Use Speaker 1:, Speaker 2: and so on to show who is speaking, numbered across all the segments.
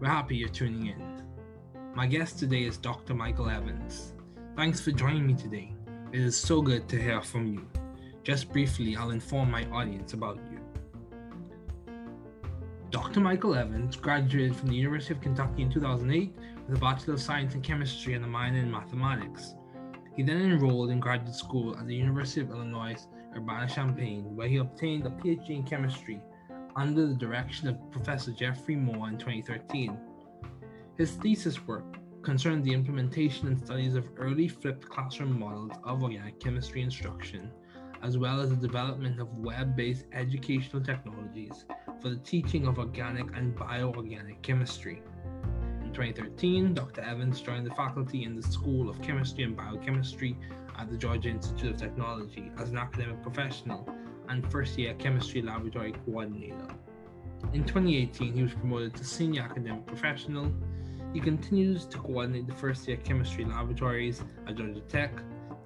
Speaker 1: We're happy you're tuning in. My guest today is Dr. Michael Evans. Thanks for joining me today. It is so good to hear from you. Just briefly, I'll inform my audience about you. Dr. Michael Evans graduated from the University of Kentucky in 2008 with a Bachelor of Science in Chemistry and a minor in Mathematics. He then enrolled in graduate school at the University of Illinois Urbana-Champaign, where he obtained a PhD in chemistry under the direction of Professor Jeffrey Moore in 2013. His thesis work concerned the implementation and studies of early flipped classroom models of organic chemistry instruction, as well as the development of web based educational technologies for the teaching of organic and bioorganic chemistry. In 2013, Dr. Evans joined the faculty in the School of Chemistry and Biochemistry at the Georgia Institute of Technology as an academic professional and first year chemistry laboratory coordinator. In 2018, he was promoted to senior academic professional. He continues to coordinate the first year chemistry laboratories at Georgia Tech,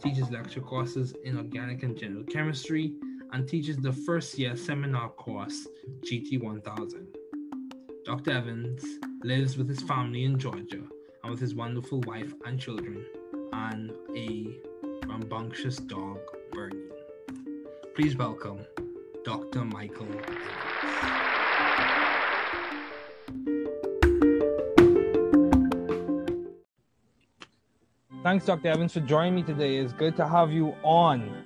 Speaker 1: teaches lecture courses in organic and general chemistry, and teaches the first year seminar course, GT 1000. Dr. Evans lives with his family in Georgia and with his wonderful wife and children and a rambunctious dog, Bernie. Please welcome Dr. Michael. Thanks, Dr. Evans, for joining me today. It's good to have you on.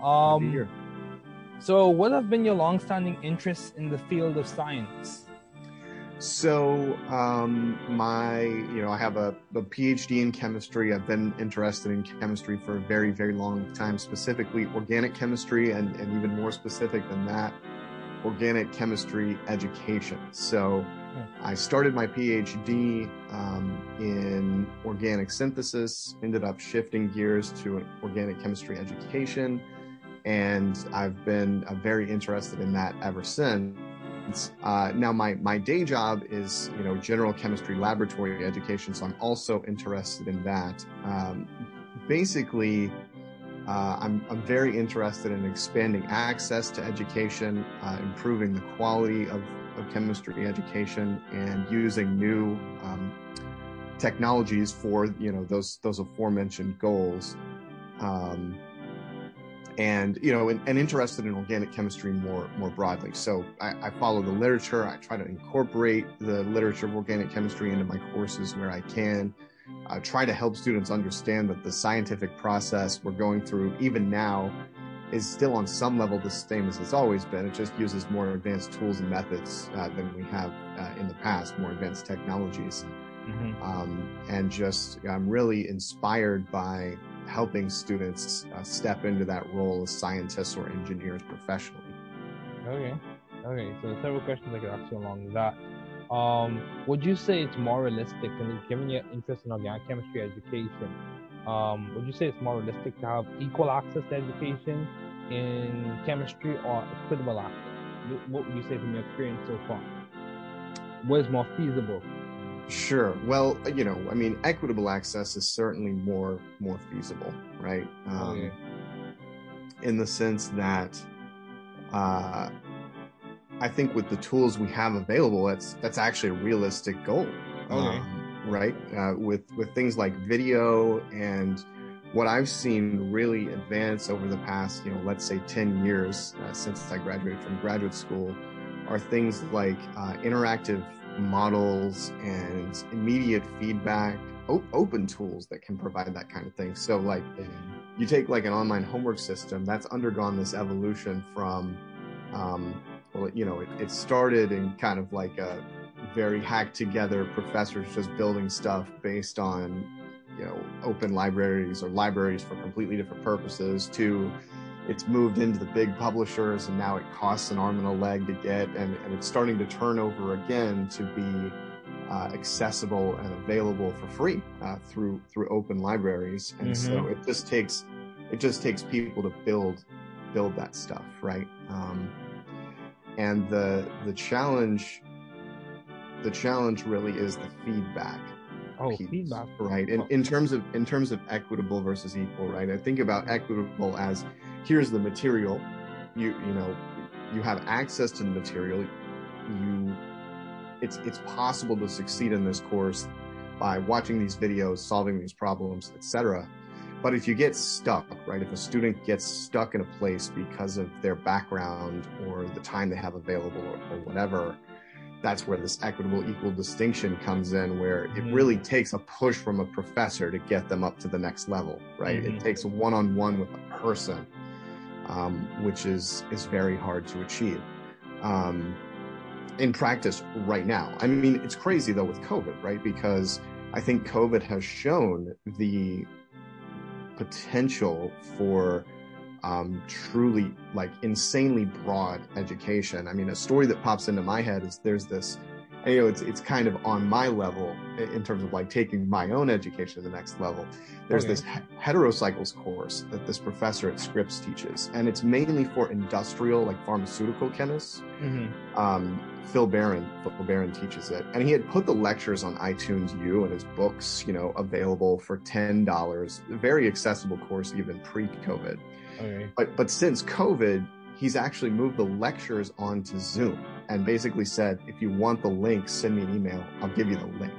Speaker 1: Um,
Speaker 2: here.
Speaker 1: so, what have been your long-standing interests in the field of science?
Speaker 2: So, um, my, you know, I have a, a PhD in chemistry. I've been interested in chemistry for a very, very long time, specifically organic chemistry, and, and even more specific than that, organic chemistry education. So, I started my PhD um, in organic synthesis, ended up shifting gears to organic chemistry education, and I've been uh, very interested in that ever since. Uh, now, my my day job is you know general chemistry laboratory education, so I'm also interested in that. Um, basically, uh, I'm I'm very interested in expanding access to education, uh, improving the quality of, of chemistry education, and using new um, technologies for you know those those aforementioned goals. Um, and you know and, and, interested in organic chemistry more more broadly. So I, I, follow the literature. I try to incorporate the literature of organic chemistry into my courses where i can. I try to help students understand that the scientific process we're going through even now is still on some level the same as it's always been. It just uses more advanced tools and methods uh, than we have uh, in the past more advanced technologies. Mm-hmm. um, and just i'm really inspired by helping students uh, step into that role as scientists or engineers professionally.
Speaker 1: Okay. Okay. So several questions I could ask you along that. Um, would you say it's more realistic, given your interest in organic chemistry education, um, would you say it's more realistic to have equal access to education in chemistry or equitable access? What would you say from your experience so far? What is more feasible
Speaker 2: Sure. Well, you know, I mean, equitable access is certainly more more feasible, right? Um, okay. In the sense that, uh, I think with the tools we have available, that's that's actually a realistic goal, okay. um, right? Uh, with with things like video and what I've seen really advance over the past, you know, let's say ten years uh, since I graduated from graduate school, are things like uh, interactive models and immediate feedback, op- open tools that can provide that kind of thing. So, like, you take like an online homework system that's undergone this evolution from, um, well, you know, it, it started in kind of like a very hacked together professors just building stuff based on, you know, open libraries or libraries for completely different purposes to it's moved into the big publishers and now it costs an arm and a leg to get and, and it's starting to turn over again to be uh, accessible and available for free uh, through through open libraries, and mm-hmm. so it just takes it just takes people to build build that stuff, right? Um, and the the challenge the challenge really is the feedback
Speaker 1: oh piece, feedback
Speaker 2: right in, in terms of in terms of equitable versus equal right i think about equitable as here's the material you you know you have access to the material you it's it's possible to succeed in this course by watching these videos solving these problems etc but if you get stuck right if a student gets stuck in a place because of their background or the time they have available or, or whatever that's where this equitable equal distinction comes in where it mm-hmm. really takes a push from a professor to get them up to the next level right mm-hmm. it takes a one-on-one with a person um, which is is very hard to achieve um, in practice right now i mean it's crazy though with covid right because i think covid has shown the potential for um, truly like insanely broad education. I mean, a story that pops into my head is there's this, you know, it's it's kind of on my level in terms of like taking my own education to the next level. There's okay. this heterocycles course that this professor at Scripps teaches, and it's mainly for industrial, like pharmaceutical chemists. Mm-hmm. Um, Phil Baran, Phil Baran teaches it, and he had put the lectures on iTunes U and his books, you know, available for ten dollars. Very accessible course even pre-COVID. Okay. But but since COVID, he's actually moved the lectures onto Zoom and basically said, if you want the link, send me an email. I'll give you the link.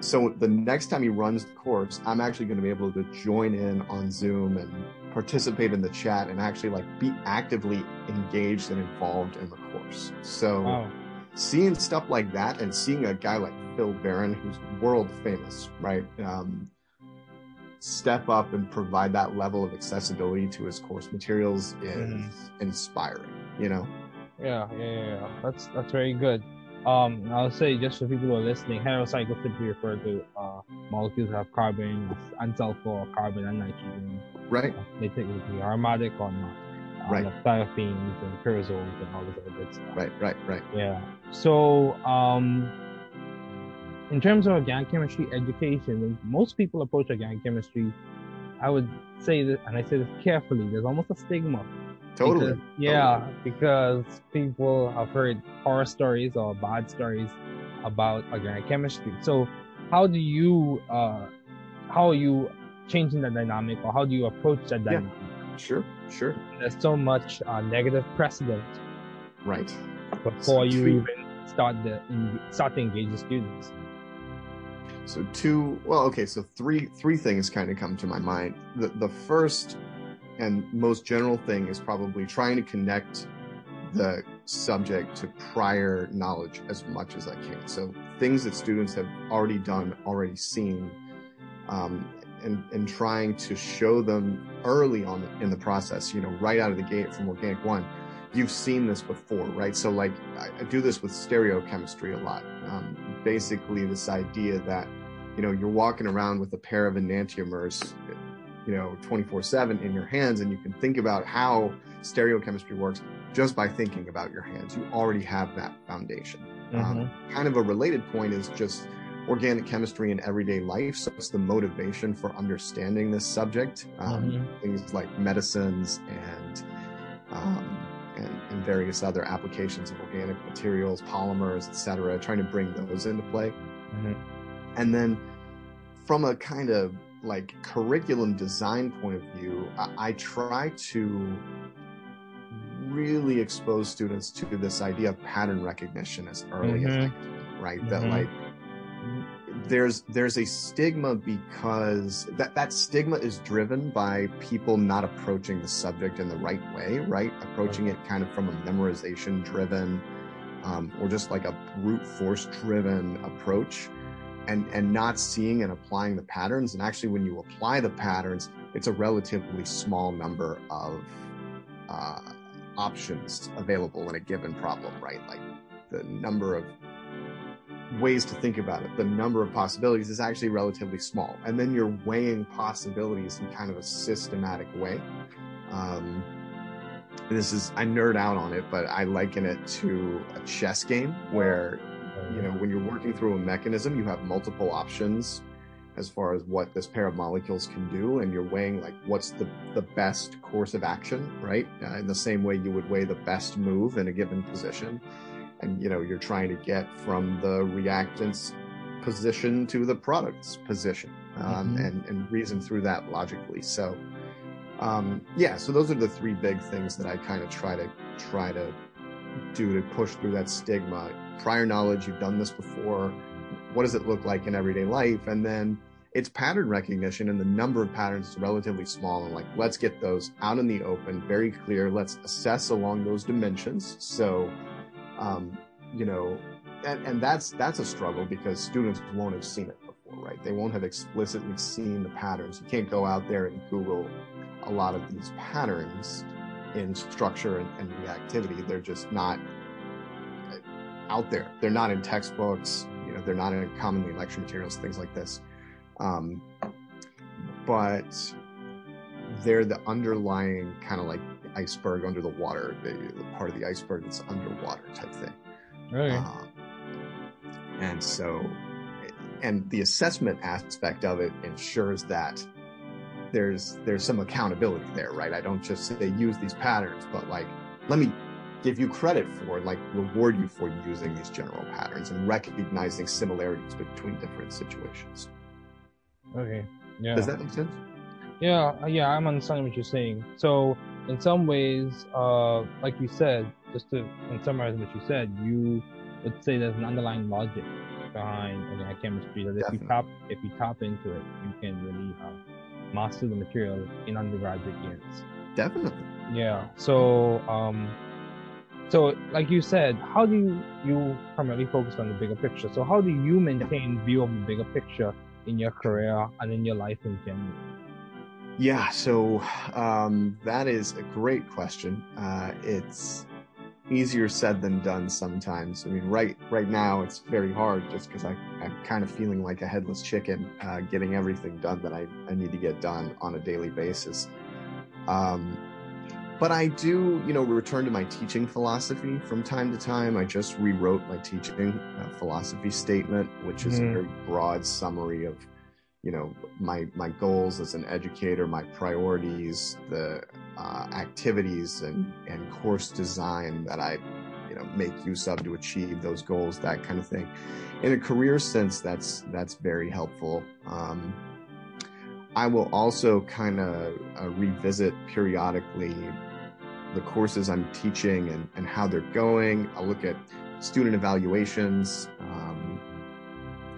Speaker 2: So the next time he runs the course, I'm actually going to be able to join in on Zoom and participate in the chat and actually like be actively engaged and involved in the course. So wow. seeing stuff like that and seeing a guy like Phil Baran, who's world famous, right? Um, step up and provide that level of accessibility to his course materials is mm. inspiring, you know?
Speaker 1: Yeah, yeah, yeah. That's that's very good. Um, I'll say just for people who are listening, heterocycles typically refer to uh, molecules that have carbon and sulfur, carbon and nitrogen.
Speaker 2: Right. Uh,
Speaker 1: they typically are aromatic or not. Uh,
Speaker 2: right.
Speaker 1: Like thiophene and pyrazoles and all this other good stuff.
Speaker 2: Right, right, right.
Speaker 1: Yeah. So, um, in terms of organic chemistry education, when most people approach organic chemistry, I would say that, and I say this carefully, there's almost a stigma.
Speaker 2: Totally.
Speaker 1: Because, yeah,
Speaker 2: totally.
Speaker 1: because people have heard horror stories or bad stories about organic chemistry. So, how do you, uh, how are you changing the dynamic, or how do you approach that dynamic?
Speaker 2: Yeah, sure, sure.
Speaker 1: There's so much uh, negative precedent.
Speaker 2: Right.
Speaker 1: Before so you even start the start to engage the students.
Speaker 2: So two, well, okay, so three three things kind of come to my mind. The the first and most general thing is probably trying to connect the subject to prior knowledge as much as I can. So things that students have already done, already seen, um, and and trying to show them early on in the process. You know, right out of the gate from organic one you've seen this before, right? So like I, do this with stereochemistry a lot. Um, basically, this idea that you know you're walking around with a pair of enantiomers, you know, 24/7 in your hands, and you can think about how stereochemistry works just by thinking about your hands. You already have that foundation. Um, mm-hmm. Um, kind of a related point is just organic chemistry in everyday life. So it's the motivation for understanding this subject. Um, mm-hmm. Things like medicines and um, and, and, various other applications of organic materials, polymers, etc., trying to bring those into play. Mm-hmm. And then from a kind of like curriculum design point of view, I, I try to really expose students to this idea of pattern recognition as early mm-hmm. as I can, right? Mm-hmm. That like there's there's a stigma because that that stigma is driven by people not approaching the subject in the right way right approaching it kind of from a memorization driven um, or just like a brute force driven approach and and not seeing and applying the patterns and actually when you apply the patterns it's a relatively small number of uh, options available in a given problem right like the number of ways to think about it. The number of possibilities is actually relatively small. And then you're weighing possibilities in kind of a systematic way. Um, this is, I nerd out on it, but I liken it to a chess game where you know, when you're working through a mechanism, you have multiple options as far as what this pair of molecules can do, and you're weighing like what's the the best course of action, right? Uh, in the same way you would weigh the best move in a given position, and you know, you're trying to get from the reactant's position to the product's position, um, mm-hmm. and and reason through that logically. So. Um, yeah, so those are the three big things that I kind of try to try to do to push through that stigma? Prior knowledge you've done this before. What does it look like in everyday life? And then it's pattern recognition and the number of patterns is relatively small and like let's get those out in the open very clear. Let's assess along those dimensions. So um, you know and, and that's that's a struggle because students won't have seen it before right? They won't have explicitly seen the patterns. You can't go out there and google a lot of these patterns in structure and, and reactivity. They're just not out there. They're not in textbooks. You know, they're not in commonly lecture materials, things like this. Um, but they're the underlying kind of like iceberg under the water, the, the, part of the iceberg that's underwater type thing.
Speaker 1: Right. Uh,
Speaker 2: and so, and the assessment aspect of it ensures that there's there's some accountability there, right? I don't just say use these patterns, but like let me give you credit for like reward you for using these general patterns and recognizing similarities between different situations.
Speaker 1: Okay. Yeah.
Speaker 2: Does that make sense?
Speaker 1: Yeah, uh, yeah, I'm understanding what you're saying. So in some ways, uh, like you said, just to summarize what you said, you would say there's an underlying logic behind organic chemistry that if Definitely. you tap if you tap into it, you can really uh, master the material in undergraduate years.
Speaker 2: Definitely.
Speaker 1: Yeah. So, um, so like you said, how do you, you primarily focus on the bigger picture? So how do you maintain view of the bigger picture in your career and in your life in general?
Speaker 2: Yeah, so um, that is a great question. Uh, it's easier said than done sometimes. I mean, right right now it's very hard just because I'm kind of feeling like a headless chicken, uh, getting everything done that I, I need to get done on a daily basis. Um, but I do, you know, return to my teaching philosophy from time to time. I just rewrote my teaching uh, philosophy statement, which is mm-hmm. a very broad summary of you know my my goals as an educator my priorities the uh, activities and and course design that i you know make use of to achieve those goals that kind of thing. In a career sense that's that's very helpful. Um, i will also kind of uh, revisit periodically the courses i'm teaching and, and how they're going. I'll look at student evaluations um,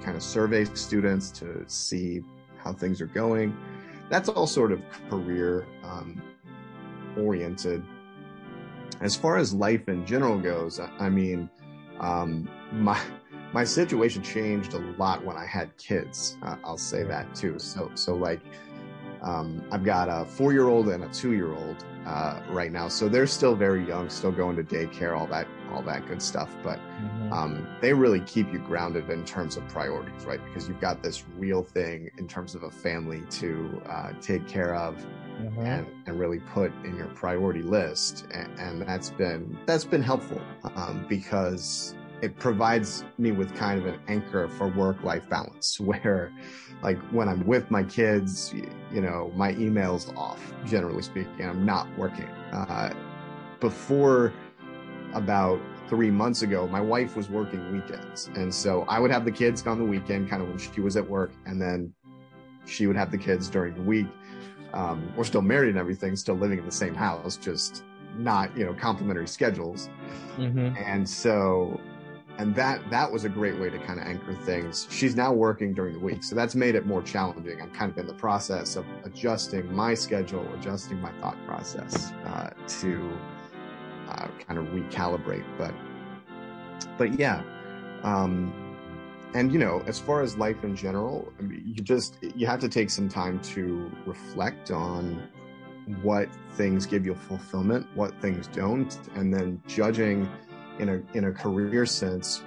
Speaker 2: kind of survey students to see how things are going. That's all sort of career um, oriented. As far as life in general goes, I, mean, um, my my situation changed a lot when I had kids. Uh, I'll say that too. So so like um, I've got a four year old and a two year old uh, right now, so they're still very young, still going to daycare, all that, all that good stuff. But mm-hmm. um, they really keep you grounded in terms of priorities, right? Because you've got this real thing in terms of a family to uh, take care of. Mm-hmm. And, and really put in your priority list, and, and that's been that's been helpful um, because it provides me with kind of an anchor for work life balance where like when I'm with my kids, you know, my email's off, generally speaking. I'm not working. Uh, before about three months ago, my wife was working weekends. And so I would have the kids on the weekend, kind of when she was at work, and then she would have the kids during the week. Um, we're still married and everything, still living in the same house, just not, you know, complementary schedules. Mm-hmm. And so and that that was a great way to kind of anchor things she's now working during the week so that's made it more challenging i'm kind of in the process of adjusting my schedule adjusting my thought process uh, to uh, kind of recalibrate but but yeah um, and you know as far as life in general I mean, you just you have to take some time to reflect on what things give you fulfillment what things don't and then judging in a in a career sense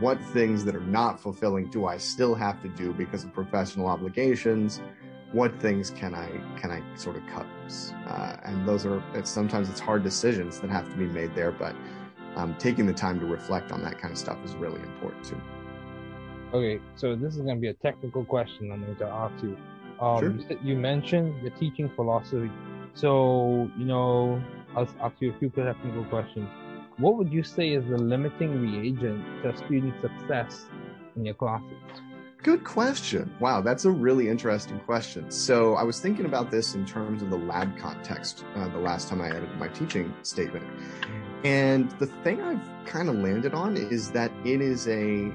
Speaker 2: what things that are not fulfilling do I still have to do because of professional obligations? What things can I can I sort of cut? Uh, and those are it's sometimes it's hard decisions that have to be made there, but um, taking the time to reflect on that kind of stuff is really important too.
Speaker 1: Okay, so this is going to be a technical question I'm going to ask you. Um,
Speaker 2: Sure.
Speaker 1: you, mentioned the teaching philosophy. So, you know, I'll ask you a few technical questions. What would you say is the limiting reagent to student success in your classes?
Speaker 2: Good question. Wow, that's a really interesting question. So I was thinking about this in terms of the lab context uh, the last time I edited my teaching statement. And the thing I've kind of landed on is that it is a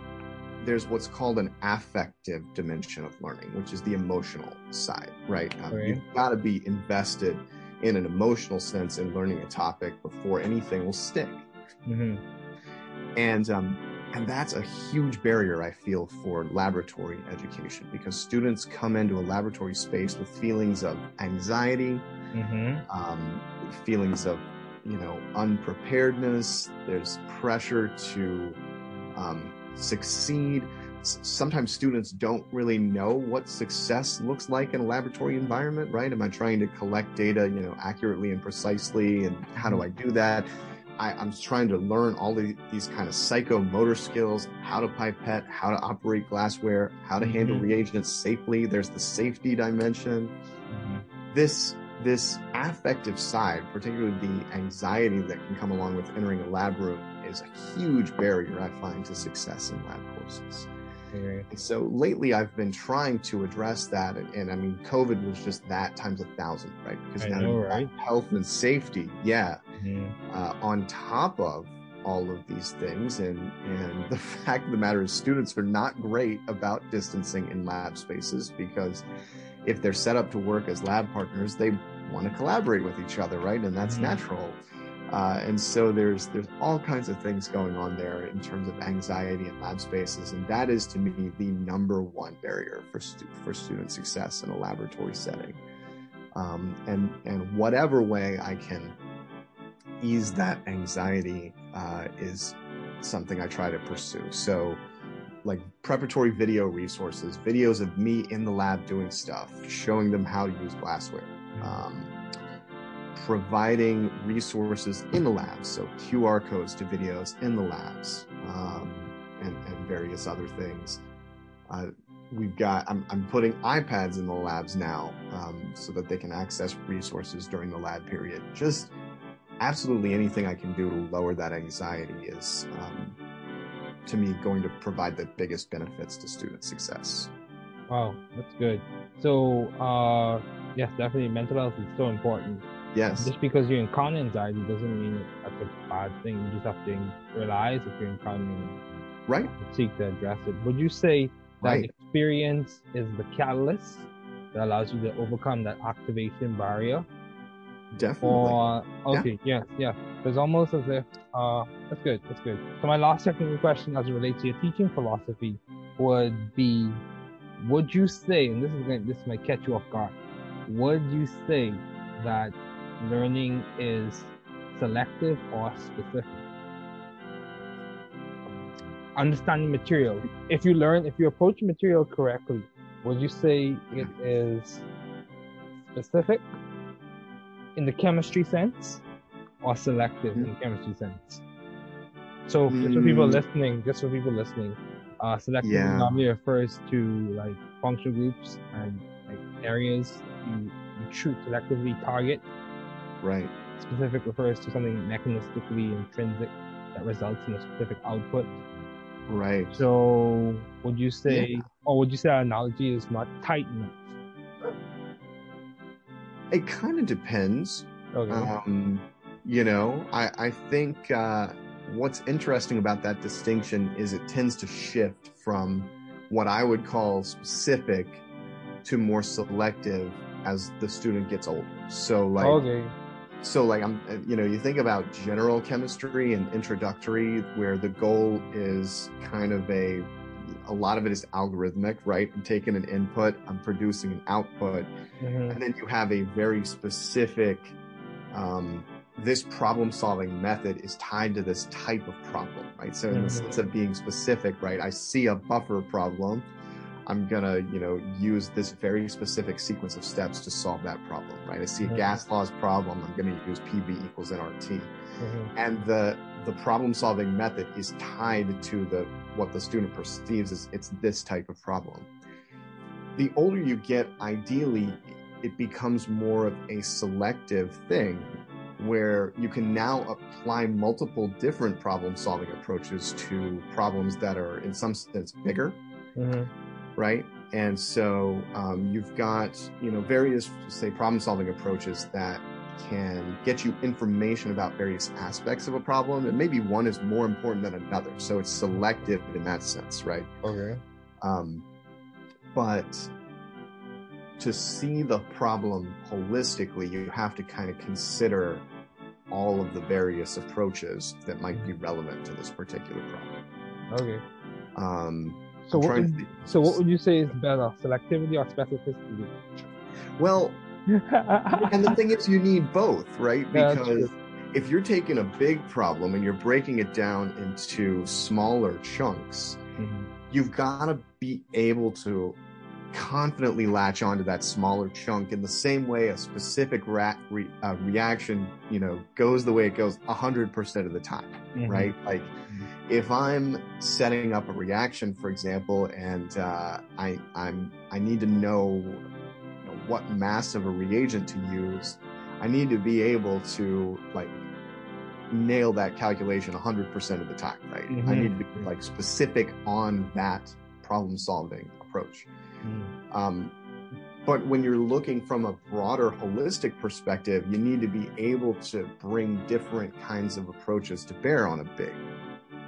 Speaker 2: there's what's called an affective dimension of learning, which is the emotional side, right? Um,
Speaker 1: Right.
Speaker 2: You've got to be invested in an emotional sense in learning a topic before anything will stick.
Speaker 1: Mm-hmm.
Speaker 2: And um, and that's a huge barrier I feel for laboratory education because students come into a laboratory space with feelings of anxiety,
Speaker 1: Mm-hmm.
Speaker 2: um, feelings of you know unpreparedness there's pressure to um, succeed. S- sometimes students don't really know what success looks like in a laboratory environment right? Am i trying to collect data you know accurately and precisely and how do i do that? I, i'm trying to learn all the, these kind of psychomotor skills how to pipette how to operate glassware how to handle
Speaker 1: Mhm.
Speaker 2: reagents safely. There's the safety dimension.
Speaker 1: Mm-hmm.
Speaker 2: this this affective side, particularly the anxiety that can come along with entering a lab room, is a huge barrier I find to success in lab courses. And so lately, I've been trying to address that, and, and I mean, COVID was just that times a thousand, right? Because
Speaker 1: I
Speaker 2: now
Speaker 1: know, right?
Speaker 2: health and safety, yeah,
Speaker 1: Mhm.
Speaker 2: uh, on top of all of these things, and and the fact of the matter is, students are not great about distancing in lab spaces because if they're set up to work as lab partners, they want to collaborate with each other, right? And that's
Speaker 1: Mhm.
Speaker 2: natural. Uh, and so there's there's all kinds of things going on there in terms of anxiety in lab spaces, and that is to me the number one barrier for stu- for student success in a laboratory setting. Um, and and whatever way I can ease that anxiety uh, is something I try to pursue. So like preparatory video resources, videos of me in the lab doing stuff, showing them how to use glassware, um, providing resources in the labs, so QR codes to videos in the labs, um, and, and various other things. Uh, we've got, I'm, I'm putting iPads in the labs now um, so that they can access resources during the lab period. Just absolutely anything I can do to lower that anxiety is um, to me going to provide the biggest benefits to student success.
Speaker 1: Wow, that's good. So, uh, yes, definitely mental health is so important.
Speaker 2: Yes.
Speaker 1: Just because you encounter anxiety doesn't mean that's a bad thing. You just have to realize if you're encountering
Speaker 2: Right.
Speaker 1: it, seek to address it. Would you say that
Speaker 2: Right.
Speaker 1: experience is the catalyst that allows you to overcome that activation barrier?
Speaker 2: Definitely.
Speaker 1: Or okay, yes, yeah. It's almost as if uh that's good, that's good. So my last technical question as it relates to your teaching philosophy would be would you say, and this is going this might catch you off guard, would you say that learning is selective or specific? Understanding material. If you learn, if you approach material correctly, would you say it is specific in the chemistry sense or selective in the chemistry sense? So just for people
Speaker 2: Mm.
Speaker 1: listening, just for people listening, uh, selective
Speaker 2: Yeah.
Speaker 1: normally refers to like functional groups and areas you, you shoot selectively target.
Speaker 2: right.
Speaker 1: Specific refers to something mechanistically intrinsic that results in a specific output.
Speaker 2: Right.
Speaker 1: So would you say,
Speaker 2: Yeah.
Speaker 1: or would you say our analogy is not tight enough?
Speaker 2: It kind of depends.
Speaker 1: Okay.
Speaker 2: Um, you know, I, I think uh, what's interesting about that distinction is it tends to shift from what I would call specific to more selective as the student gets older. So like
Speaker 1: okay.
Speaker 2: so like i'm you know you think about general chemistry and introductory where the goal is kind of a a lot of it is algorithmic right i'm taking an input i'm producing an output
Speaker 1: Mhm.
Speaker 2: and then you have a very specific um, this problem solving method is tied to this type of problem right so in the
Speaker 1: Mhm.
Speaker 2: sense of being specific right i see a buffer problem I'm gonna, you know, use this very specific sequence of steps to solve that problem, right? I see a
Speaker 1: Mhm.
Speaker 2: gas laws problem, I'm gonna use PV equals nRT.
Speaker 1: Mhm.
Speaker 2: And the the problem solving method is tied to the what the student perceives as it's this type of problem. The older you get, ideally, it becomes more of a selective thing where you can now apply multiple different problem solving approaches to problems that are in some sense bigger
Speaker 1: Mhm.
Speaker 2: Right? And so um, you've got you know various say problem solving approaches that can get you information about various aspects of a problem, and maybe one is more important than another. So it's selective in that sense, right?
Speaker 1: Okay.
Speaker 2: Um, but to see the problem holistically, you have to kind of consider all of the various approaches that might be relevant to this particular problem.
Speaker 1: Okay.
Speaker 2: Um,
Speaker 1: So
Speaker 2: I'm
Speaker 1: what would,
Speaker 2: to
Speaker 1: so what would you say is better, selectivity or specificity?
Speaker 2: well, and the thing is you need both right because if you're taking a big problem and you're breaking it down into smaller chunks
Speaker 1: Mhm.
Speaker 2: you've got to be able to confidently latch onto that smaller chunk in the same way a specific ra- re- uh, reaction you know goes the way it goes 100% of the time
Speaker 1: Mhm.
Speaker 2: right like if i'm setting up a reaction for example and uh, i i'm i need to know, you know what mass of a reagent to use i need to be able to like nail that calculation 100% of the time right i
Speaker 1: Mhm.
Speaker 2: need to be like specific on that problem solving approach
Speaker 1: Mhm.
Speaker 2: um, but when you're looking from a broader holistic perspective, you need to be able to bring different kinds of approaches to bear on a big,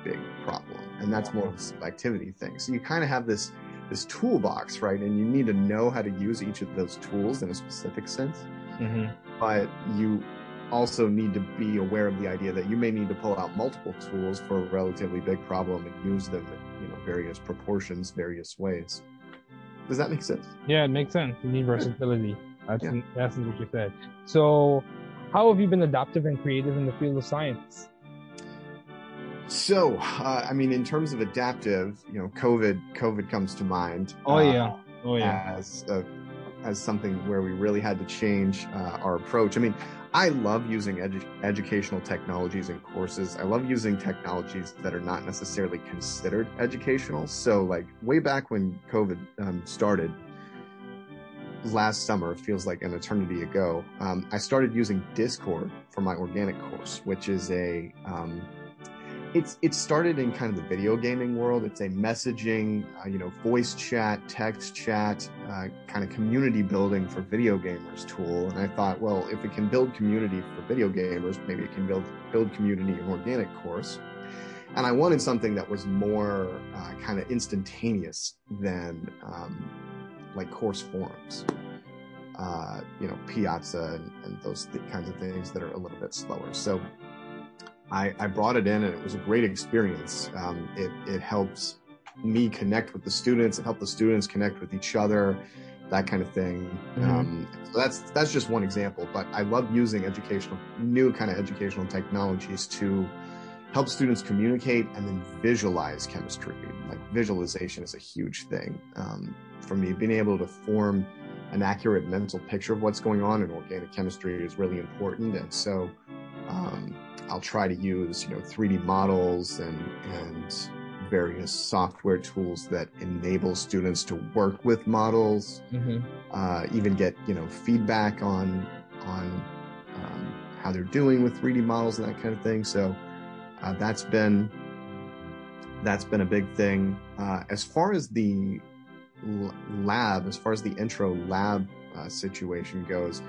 Speaker 2: big problem. And that's more of a selectivity thing. So you kind of have this this toolbox, right? And you need to know how to use each of those tools in a specific sense.
Speaker 1: Mhm.
Speaker 2: But you also need to be aware of the idea that you may need to pull out multiple tools for a relatively big problem and use them in you know various proportions, various ways. Does that make sense?
Speaker 1: Yeah, it makes sense. You need versatility. That's
Speaker 2: Yeah.
Speaker 1: essence what you said. So, how have you been adaptive and creative in the field of science?
Speaker 2: So, uh, I mean, in terms of adaptive, you know, COVID, COVID comes to mind.
Speaker 1: Oh
Speaker 2: uh,
Speaker 1: yeah, oh yeah.
Speaker 2: As a, as something where we really had to change uh, our approach. I mean, I love using edu- educational technologies and courses. I love using technologies that are not necessarily considered educational. So, like way back when COVID um, started, last summer feels like an eternity ago um, i started using discord for my organic course which is a um, it's it started in kind of the video gaming world. It's a messaging uh, you know voice chat text chat uh, kind of community building for video gamers tool. And i thought well if it can build community for video gamers maybe it can build build community in organic course. And i wanted something that was more uh, kind of instantaneous than um, like course forums, uh, you know, Piazza and, and those th- kinds of things that are a little bit slower. So I, I brought it in and it was a great experience. Um, it, it helps me connect with the students. It helped the students connect with each other, that kind of thing.
Speaker 1: Mhm.
Speaker 2: Um, so that's, that's just one example, but I love using educational, new kind of educational technologies to help students communicate and then visualize chemistry. Like visualization is a huge thing um, for me. Being able to form an accurate mental picture of what's going on in organic chemistry is really important. And so um, I'll try to use, you know, 3D models and and various software tools that enable students to work with models,
Speaker 1: Mhm.
Speaker 2: uh, even get you know feedback on on um, how they're doing with 3D models and that kind of thing. So uh, that's been that's been a big thing. Uh, as far as the lab, as far as the intro lab uh, situation goes,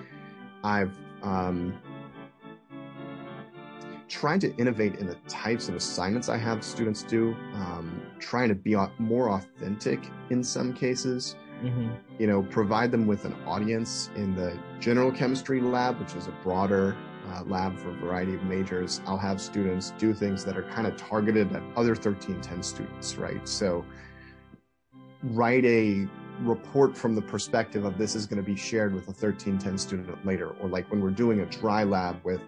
Speaker 2: I've um, tried to innovate in the types of assignments I have students do, um, trying to be more authentic in some cases
Speaker 1: Mhm.
Speaker 2: you know, provide them with an audience in the general chemistry lab, which is a broader uh, lab for a variety of majors. I'll have students do things that are kind of targeted at other 1310 students, right? So write a report from the perspective of this is going to be shared with a 1310 student later, or like when we're doing a dry lab with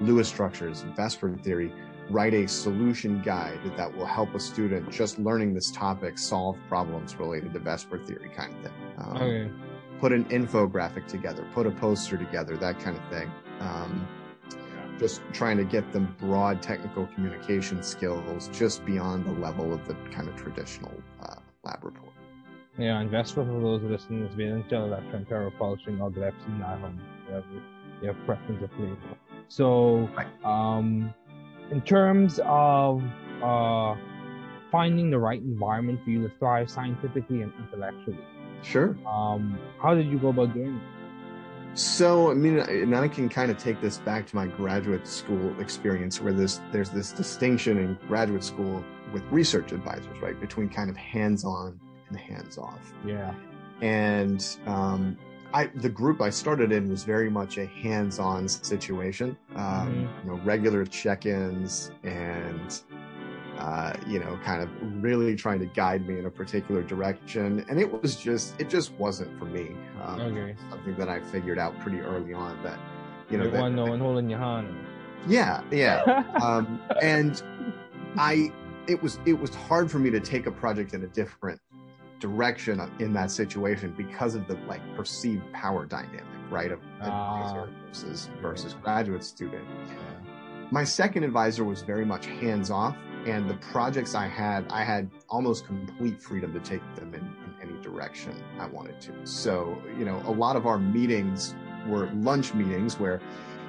Speaker 2: Lewis structures and VSEPR theory, write a solution guide that will help a student just learning this topic solve problems related to VSEPR theory kind of thing. Um,
Speaker 1: Okay.
Speaker 2: Put an infographic together, put a poster together, that kind of thing. Um, just trying to get them broad technical communication skills just beyond the level of the kind of traditional uh, lab report.
Speaker 1: Ja, and for those listening is being intellectual publishing or Glepsy Nahum, whatever your preference of flavor. So, um, in terms of uh, finding the right environment for you to thrive scientifically and intellectually,
Speaker 2: Sure.
Speaker 1: um, how did you go about doing it?
Speaker 2: So, I mean, and I can kind of take this back to my graduate school experience where this, there's this distinction in graduate school with research advisors, right? Between kind of hands-on and hands-off.
Speaker 1: Yeah.
Speaker 2: And um, I, the group I started in was very much a hands-on situation. Um, You know, regular check-ins and uh, you know, kind of really trying to guide me in a particular direction. And it was just, it just wasn't for me. Um,
Speaker 1: Okay.
Speaker 2: something that I figured out pretty early on that, you know, that,
Speaker 1: want no one holding your hand.
Speaker 2: yeah, yeah. Um, and I, it was, it was hard for me to take a project in a different direction in that situation because of the like perceived power dynamic, right? Of advisor
Speaker 1: Ah.
Speaker 2: versus, versus graduate student. My second advisor was very much hands off, and the projects I had, I had almost complete freedom to take them in, in any direction I wanted to. So, you know, a lot of our meetings were lunch meetings where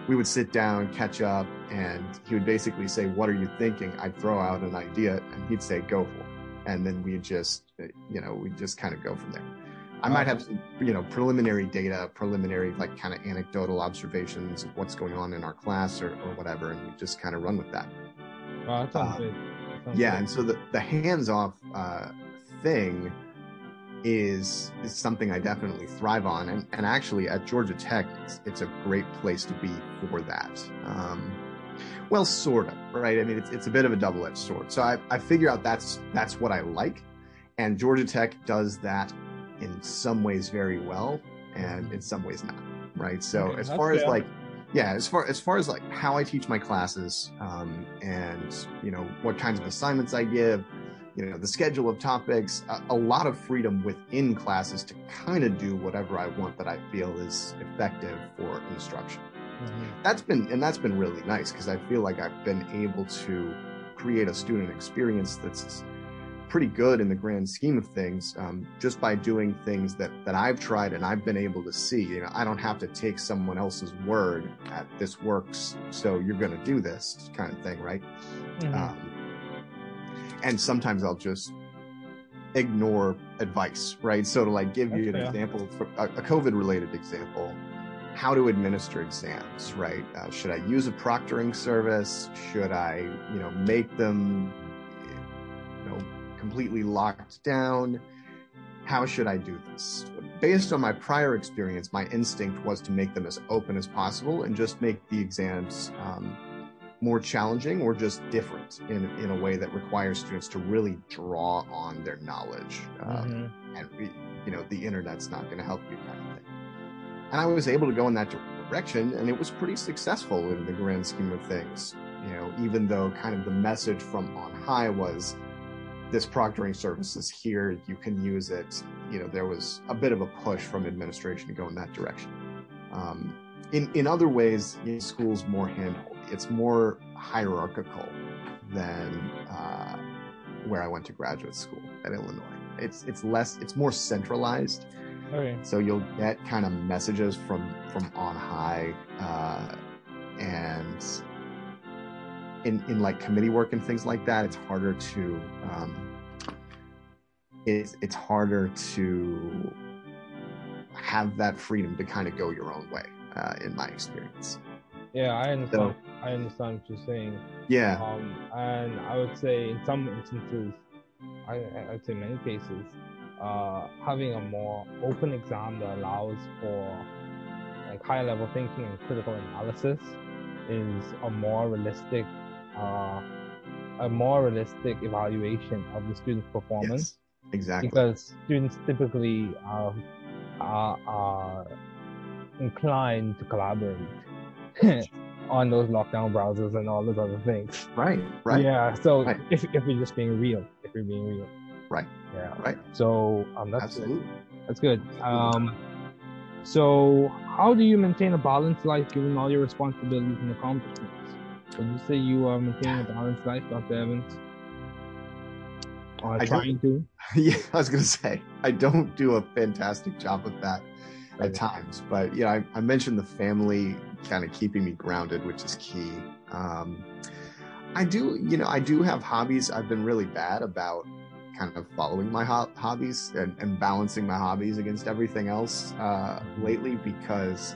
Speaker 2: we would sit down, catch up, and he would basically say, What are you thinking? I'd throw out an idea, and he'd say, Go for it. And then we just, you know, we just kind of go from there. I might have some, you know, preliminary data, preliminary, like kind of anecdotal observations of what's going on in our class or, or whatever, and we just kind of run with that.
Speaker 1: Oh, that sounds
Speaker 2: Uh,
Speaker 1: good. That sounds
Speaker 2: Yeah,
Speaker 1: good.
Speaker 2: and so the, the hands off uh, thing is is something I definitely thrive on, and and actually at Georgia Tech, it's it's a great place to be for that. Um, well, sort of, right? I mean, it's it's a bit of a double edged sword. So I I figure out that's that's what I like, and Georgia Tech does that in some ways very well, and in some ways not, right? So
Speaker 1: Okay,
Speaker 2: as far as like yeah as far as far as like how i teach my classes um, and you know what kinds of assignments i give you know the schedule of topics a, a lot of freedom within classes to kind of do whatever i want that i feel is effective for instruction
Speaker 1: Mhm.
Speaker 2: that's been and that's been really nice because i feel like i've been able to create a student experience that's pretty good in the grand scheme of things um, just by doing things that that i've tried and i've been able to see you know i don't have to take someone else's word at this works so you're going to do this kind of thing right
Speaker 1: Mhm.
Speaker 2: um, and sometimes I'll just ignore advice, right? So to like give you an
Speaker 1: fair.
Speaker 2: example, for a, a COVID related example, how to administer exams, right? Uh, should I use a proctoring service? Should I, you know, make them, you know, completely locked down? How should I do this? Based on my prior experience, my instinct was to make them as open as possible and just make the exams um, more challenging or just different in, in a way that requires students to really draw on their knowledge. Um,
Speaker 1: Mhm.
Speaker 2: And, you know, the internet's not going to help you kind of thing. And I was able to go in that direction, and it was pretty successful in the grand scheme of things. You know, even though kind of the message from on high was this proctoring service is here, you can use it. You know, there was a bit of a push from administration to go in that direction. Um, in in other ways, you know, school's more handholdy. It's more hierarchical than uh, where I went to graduate school at Illinois. It's it's less. It's more centralized.
Speaker 1: Okay.
Speaker 2: So you'll get kind of messages from from on high, uh, and in in like committee work and things like that. It's harder to um, it's it's harder to have that freedom to kind of go your own way, uh, in my experience.
Speaker 1: Yeah, I understand. I understand what you're saying.
Speaker 2: Yeah,
Speaker 1: Um, and I would say in some instances, I, I would say many cases, uh, having a more open exam that allows for like higher level thinking and critical analysis is a more realistic, uh, a more realistic evaluation of the student's performance
Speaker 2: yes, exactly.
Speaker 1: because students typically are, are, are inclined to collaborate on those lockdown browsers and all those other things.
Speaker 2: Right. Right.
Speaker 1: Yeah. So
Speaker 2: Right.
Speaker 1: if if you're just being real, if you're being real.
Speaker 2: Right.
Speaker 1: Yeah.
Speaker 2: Right.
Speaker 1: So um, that's good.
Speaker 2: Absolutely.
Speaker 1: That's good. Um, so how do you maintain a balanced life given all your responsibilities and accomplishments? Would you say you are maintaining a balanced life, Dr. Evans? Or
Speaker 2: I
Speaker 1: trying to?
Speaker 2: yeah, I was gonna say I don't do a fantastic job of that
Speaker 1: Right.
Speaker 2: at times, but you know, I, I mentioned the family kind of keeping me grounded, which is key. Um, I do, you know, I do have hobbies. I've been really bad about kind of following my ho- hobbies and, and balancing my hobbies against everything else uh, lately because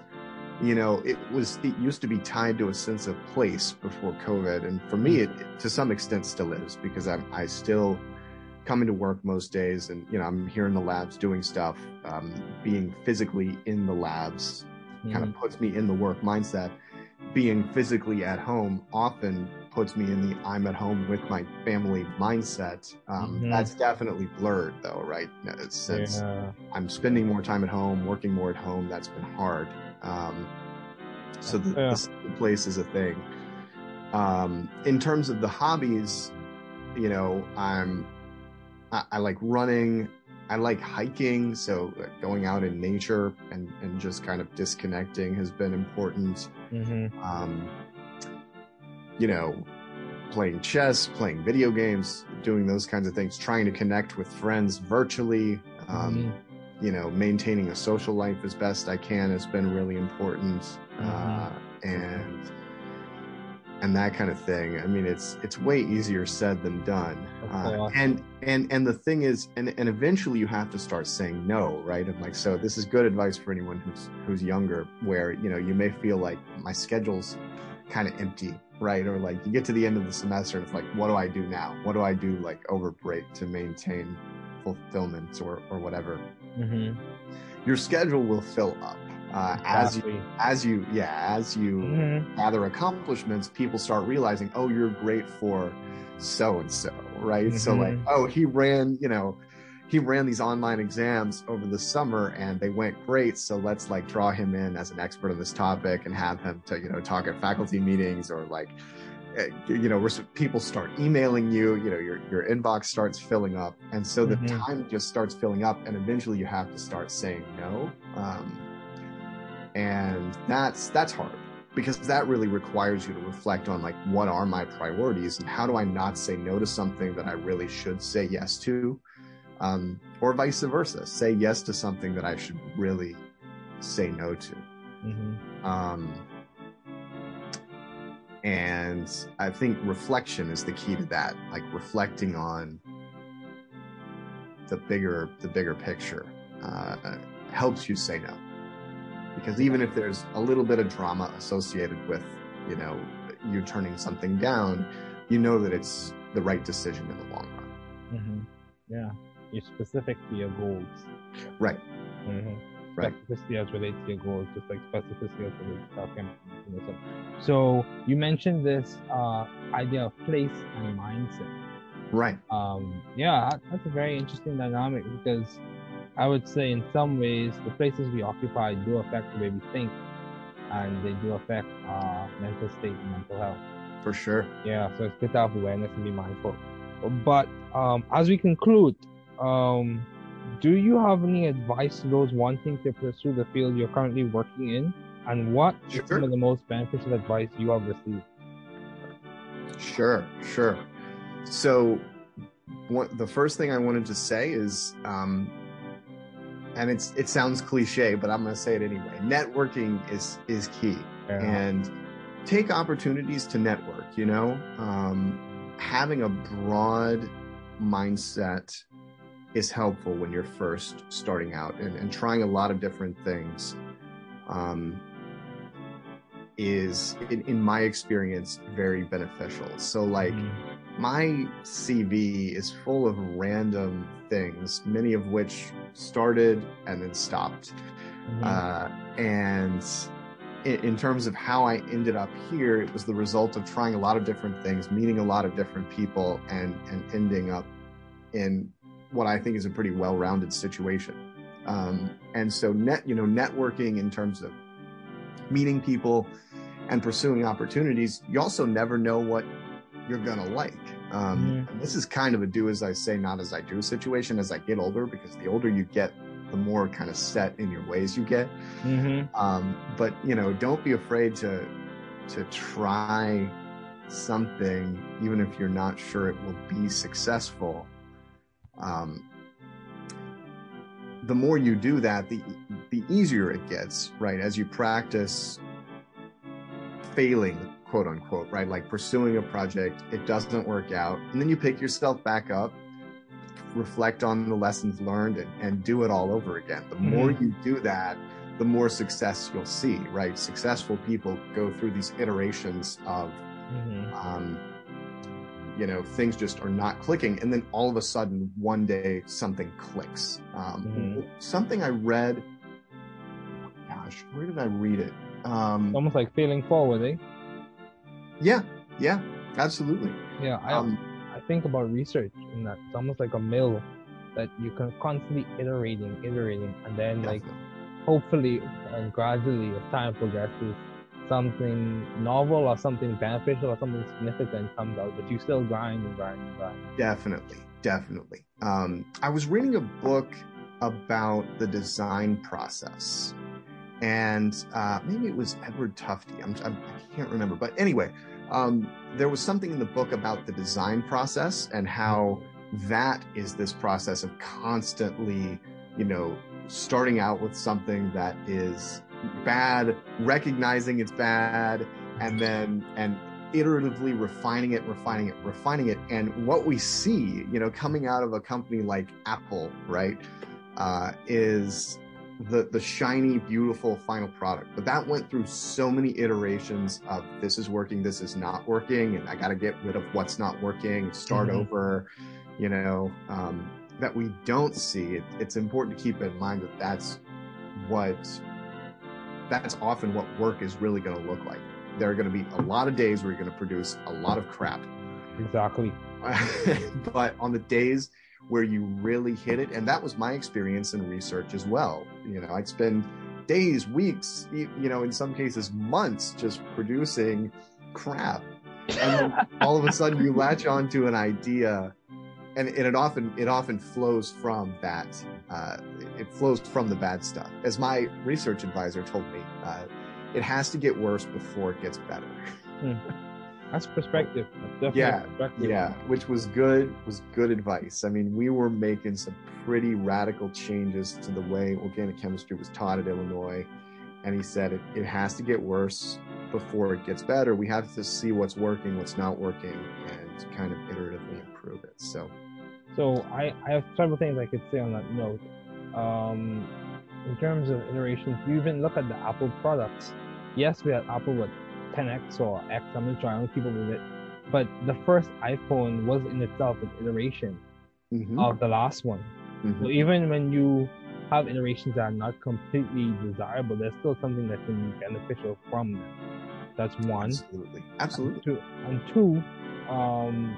Speaker 2: you know it was it used to be tied to a sense of place before covid and for me it, to some extent still is because i'm i still coming to work most days and you know i'm here in the labs doing stuff um, being physically in the labs kind
Speaker 1: Mhm.
Speaker 2: of puts me in the work mindset being physically at home often puts me in the i'm at home with my family mindset um,
Speaker 1: Mhm.
Speaker 2: that's definitely blurred though right Uh, since
Speaker 1: Yeah.
Speaker 2: i'm spending more time at home working more at home that's been hard um, so the,
Speaker 1: Yeah.
Speaker 2: the second place is a thing um, in terms of the hobbies you know i'm I, I like running i like hiking so uh, going out in nature and and just kind of disconnecting has been important
Speaker 1: Mhm.
Speaker 2: um, you know playing chess playing video games doing those kinds of things trying to connect with friends virtually um,
Speaker 1: Mhm.
Speaker 2: you know maintaining a social life as best i can has been really important uh, and and that kind of thing. I mean it's it's way easier said than done. Uh, and and and the thing is and and eventually you have to start saying no right? And like so this is good advice for anyone who's who's younger where you know you may feel like my schedule's kind of empty right or like you get to the end of the semester and it's like what do i do now what do i do like over break to maintain fulfillment or or whatever
Speaker 1: Mhm.
Speaker 2: your schedule will fill up uh, as you as you yeah as you
Speaker 1: Mhm.
Speaker 2: gather accomplishments people start realizing oh you're great for so and so right so
Speaker 1: Mhm.
Speaker 2: like oh he ran you know he ran these online exams over the summer and they went great. So let's like draw him in as an expert on this topic and have him to you know talk at faculty meetings or like eh, you know people start emailing you you know your your inbox starts filling up. And so the
Speaker 1: Mhm.
Speaker 2: time just starts filling up and eventually you have to start saying no. Um, and that's that's hard because that really requires you to reflect on like what are my priorities and how do i not say no to something that i really should say yes to um, or vice versa say yes to something that i should really say no to
Speaker 1: Mhm.
Speaker 2: um, and i think reflection is the key to that like reflecting on the bigger the bigger picture uh, helps you say no because even if there's a little bit of drama associated with you know you turning something down you know that it's the right decision in the long run
Speaker 1: Mhm. Yeah. Specific to your goals.
Speaker 2: right
Speaker 1: Mhm.
Speaker 2: Right.
Speaker 1: Specificity as relates to your goals, just like specificity as relates to academic. So you mentioned this uh, idea of place and mindset.
Speaker 2: right
Speaker 1: Um, yeah, that's a very interesting dynamic because I would say in some ways the places we occupy do affect the way we think, and they do affect our mental state and mental health.
Speaker 2: for sure
Speaker 1: Yeah, so it's good to have awareness and be mindful. But um, as we conclude, um, do you have any advice to those wanting to pursue the field you're currently working in? And what
Speaker 2: Sure.
Speaker 1: some of the most beneficial advice you have received?
Speaker 2: Sure, sure. So, what the first thing I wanted to say is, um, and it's it sounds cliche, but I'm going to say it anyway. Networking is is key, and take opportunities to network. You know, um, having a broad mindset is helpful when you're first starting out and, and trying a lot of different things. Um, is in, in my experience very beneficial so like
Speaker 1: Mhm.
Speaker 2: my cv is full of random things many of which started and then stopped
Speaker 1: Mhm.
Speaker 2: uh, and in, in terms of how i ended up here it was the result of trying a lot of different things meeting a lot of different people and and ending up in what i think is a pretty well-rounded situation um, and so net you know networking in terms of meeting people and pursuing opportunities, you also never know what you're going to like. Um,
Speaker 1: Mhm.
Speaker 2: This is kind of a do as I say, not as I do situation as I get older, because the older you get, the more kind of set in your ways you get.
Speaker 1: Mm-hmm.
Speaker 2: Um, but you know, don't be afraid to to try something, even if you're not sure it will be successful. Um, the more you do that, the the easier it gets, right? As you practice failing, quote unquote, right? Like pursuing a project, it doesn't work out, and then you pick yourself back up, reflect on the lessons learned, and, and do it all over again. The more you do that, the more success you'll see, right? Successful people go through these iterations of
Speaker 1: Mm-hmm.
Speaker 2: um, you know things just are not clicking and then all of a sudden one day something clicks. Um,
Speaker 1: Mhm.
Speaker 2: something i read gosh where did i read it? Um,
Speaker 1: Almost like feeling forward, eh?
Speaker 2: yeah yeah absolutely.
Speaker 1: Yeah, I
Speaker 2: um,
Speaker 1: I think about research in that. It's almost like a mill that you can constantly iterating, iterating, and then like hopefully and gradually as time progresses, something novel or something beneficial or something significant comes out, but you still grind and grind and grind.
Speaker 2: Definitely, definitely. Um, I was reading a book about the design process, and uh, maybe it was Edward Tufte. I'm, I'm, I can't remember, but anyway, um, there was something in the book about the design process and how that is this process of constantly, you know, starting out with something that is bad, recognizing it's bad, and then and iteratively refining it, refining it, refining it. And what we see, you know, coming out of a company like Apple, right, uh, is the the shiny, beautiful final product. But that went through so many iterations of this is working, this is not working, and I got to get rid of what's not working, start
Speaker 1: Mhm.
Speaker 2: over, you know. Um, that we don't see. It, it's important to keep in mind that that's what that's often what work is really going to look like. There are going to be a lot of days where you're going to produce a lot of crap.
Speaker 1: Exactly.
Speaker 2: but on the days where you really hit it, and that was my experience in research as well. You know, I'd spend days, weeks, you know, in some cases months just producing crap. And then all of a sudden you latch onto an idea and, and it often it often flows from that uh, it flows from the bad stuff. As my research advisor told me uh, it has to get worse before it gets better.
Speaker 1: That's perspective. That's
Speaker 2: Yeah,
Speaker 1: perspective.
Speaker 2: yeah which was good was good advice. I mean we were making some pretty radical changes to the way organic chemistry was taught at illinois and he said it, it has to get worse before it gets better. We have to see what's working what's not working and kind of iteratively improve it. So
Speaker 1: So I, I have several things I could say on that note. Um, in terms of iterations, you even look at the Apple products. Yes, we had Apple with 10x or X. I'm sure. I don't keep up with it. But the first iPhone was in itself an iteration
Speaker 2: mhm,
Speaker 1: of the last one.
Speaker 2: mhm.
Speaker 1: So even when you have iterations that are not completely desirable, there's still something that can be beneficial from them. That's one.
Speaker 2: absolutely absolutely
Speaker 1: Two, and two, um,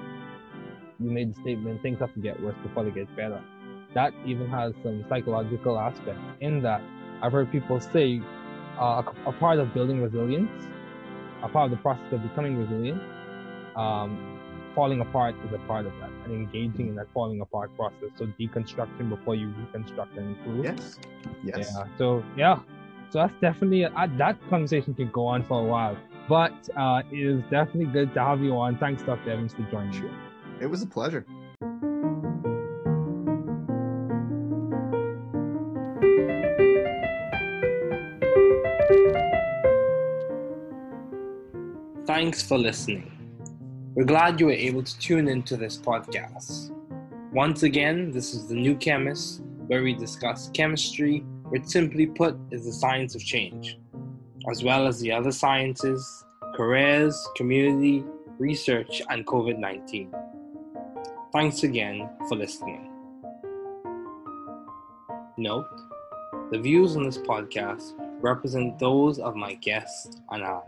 Speaker 1: you made the statement things have to get worse before they get better. That even has some psychological aspect in that I've heard people say uh, a, a part of building resilience, a part of the process of becoming resilient, um, falling apart is a part of that, and engaging in that falling apart process. So deconstruction before you reconstruct and improve.
Speaker 2: yes yes
Speaker 1: Yeah. So yeah. So that's definitely uh, that conversation can go on for a while, but uh, it is definitely good to have you on. Thanks, Dr. Evans, for joining me.
Speaker 2: It was a pleasure
Speaker 3: Thanks for listening. We're glad you were able to tune into this podcast. Once again, this is The New Chemist, where we discuss chemistry, which simply put is the science of change, as well as the other sciences, careers, community, research, and COVID 19. Thanks again for listening. Note the views on this podcast represent those of my guests and I